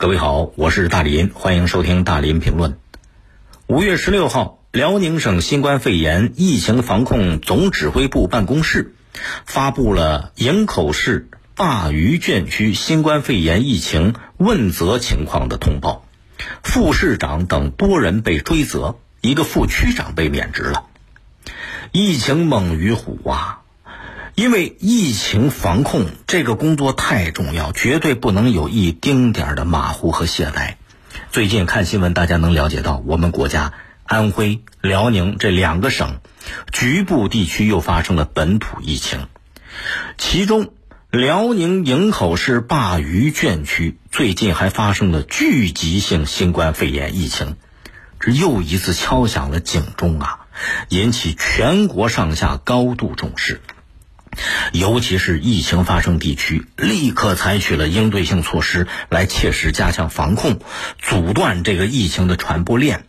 各位好，我是大林，欢迎收听大林评论。五月十六号，辽宁省新冠肺炎疫情防控总指挥部办公室发布了营口市鲅鱼圈区新冠肺炎疫情问责情况的通报，副市长等多人被追责，一个副区长被免职了。疫情猛于虎啊！因为疫情防控这个工作太重要，绝对不能有一丁点儿的马虎和懈怠。最近看新闻，大家能了解到，我们国家安徽、辽宁这两个省局部地区又发生了本土疫情，其中辽宁营口市鲅鱼圈区最近还发生了聚集性新冠肺炎疫情，这又一次敲响了警钟啊，引起全国上下高度重视。尤其是疫情发生地区，立刻采取了应对性措施，来切实加强防控，阻断这个疫情的传播链，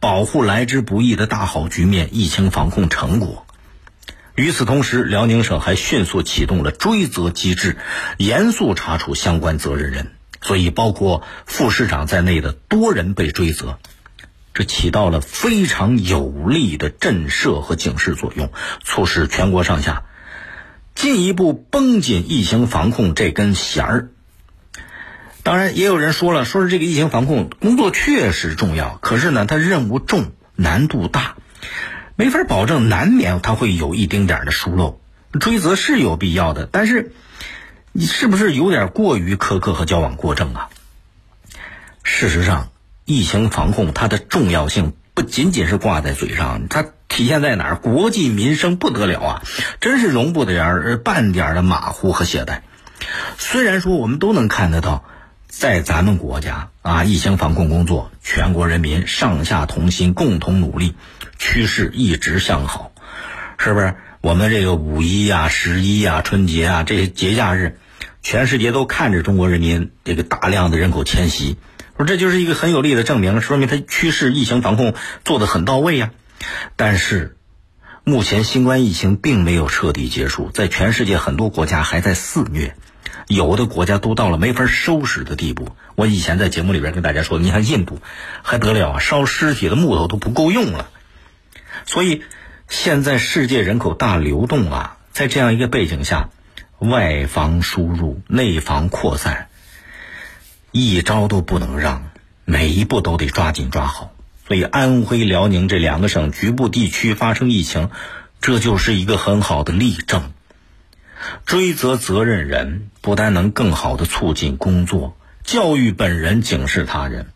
保护来之不易的大好局面疫情防控成果。与此同时，辽宁省还迅速启动了追责机制，严肃查处相关责任人。所以，包括副市长在内的多人被追责，这起到了非常有力的震慑和警示作用，促使全国上下。进一步绷紧疫情防控这根弦儿。当然，也有人说了，说是这个疫情防控工作确实重要，可是呢，它任务重，难度大，没法保证，难免它会有一丁点的疏漏。追责是有必要的，但是你是不是有点过于苛刻和矫枉过正啊？事实上，疫情防控它的重要性不仅仅是挂在嘴上，它。体现在哪儿？国计民生不得了啊！真是容不得点儿半点的马虎和懈怠。虽然说我们都能看得到，在咱们国家啊，疫情防控工作，全国人民上下同心，共同努力，趋势一直向好，是不是？我们这个五一啊、十一啊、春节啊这些节假日，全世界都看着中国人民这个大量的人口迁徙，说这就是一个很有力的证明，说明它趋势疫情防控做得很到位呀。但是，目前新冠疫情并没有彻底结束，在全世界很多国家还在肆虐，有的国家都到了没法收拾的地步。我以前在节目里边跟大家说，你看印度还得了啊，烧尸体的木头都不够用了。所以，现在世界人口大流动啊，在这样一个背景下，外防输入，内防扩散，一招都不能让，每一步都得抓紧抓好。所以，安徽、辽宁这两个省局部地区发生疫情，这就是一个很好的例证。追责责任人，不但能更好的促进工作，教育本人，警示他人，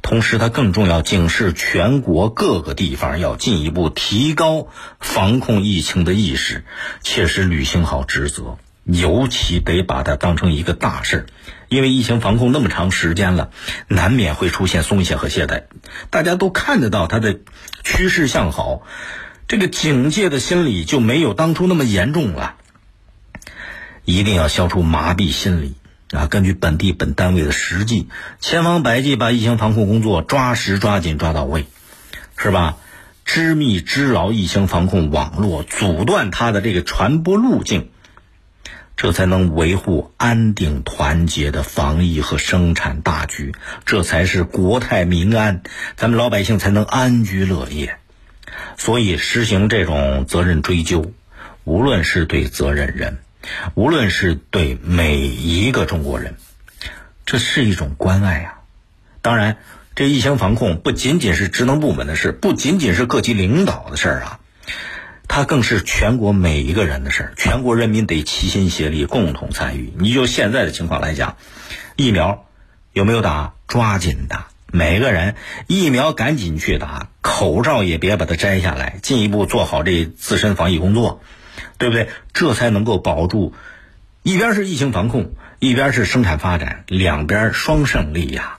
同时，它更重要，警示全国各个地方要进一步提高防控疫情的意识，切实履行好职责。尤其得把它当成一个大事，因为疫情防控那么长时间了，难免会出现松懈和懈怠。大家都看得到它的趋势向好，这个警戒的心理就没有当初那么严重了。一定要消除麻痹心理啊！根据本地本单位的实际，千方百计把疫情防控工作抓实、抓紧、抓到位，是吧？织密织牢疫情防控网络，阻断它的这个传播路径。这才能维护安定团结的防疫和生产大局，这才是国泰民安，咱们老百姓才能安居乐业。所以，实行这种责任追究，无论是对责任人，无论是对每一个中国人，这是一种关爱啊。当然，这疫情防控不仅仅是职能部门的事，不仅仅是各级领导的事儿啊。它更是全国每一个人的事儿，全国人民得齐心协力，共同参与。你就现在的情况来讲，疫苗有没有打？抓紧打，每个人疫苗赶紧去打，口罩也别把它摘下来，进一步做好这自身防疫工作，对不对？这才能够保住，一边是疫情防控，一边是生产发展，两边双胜利呀。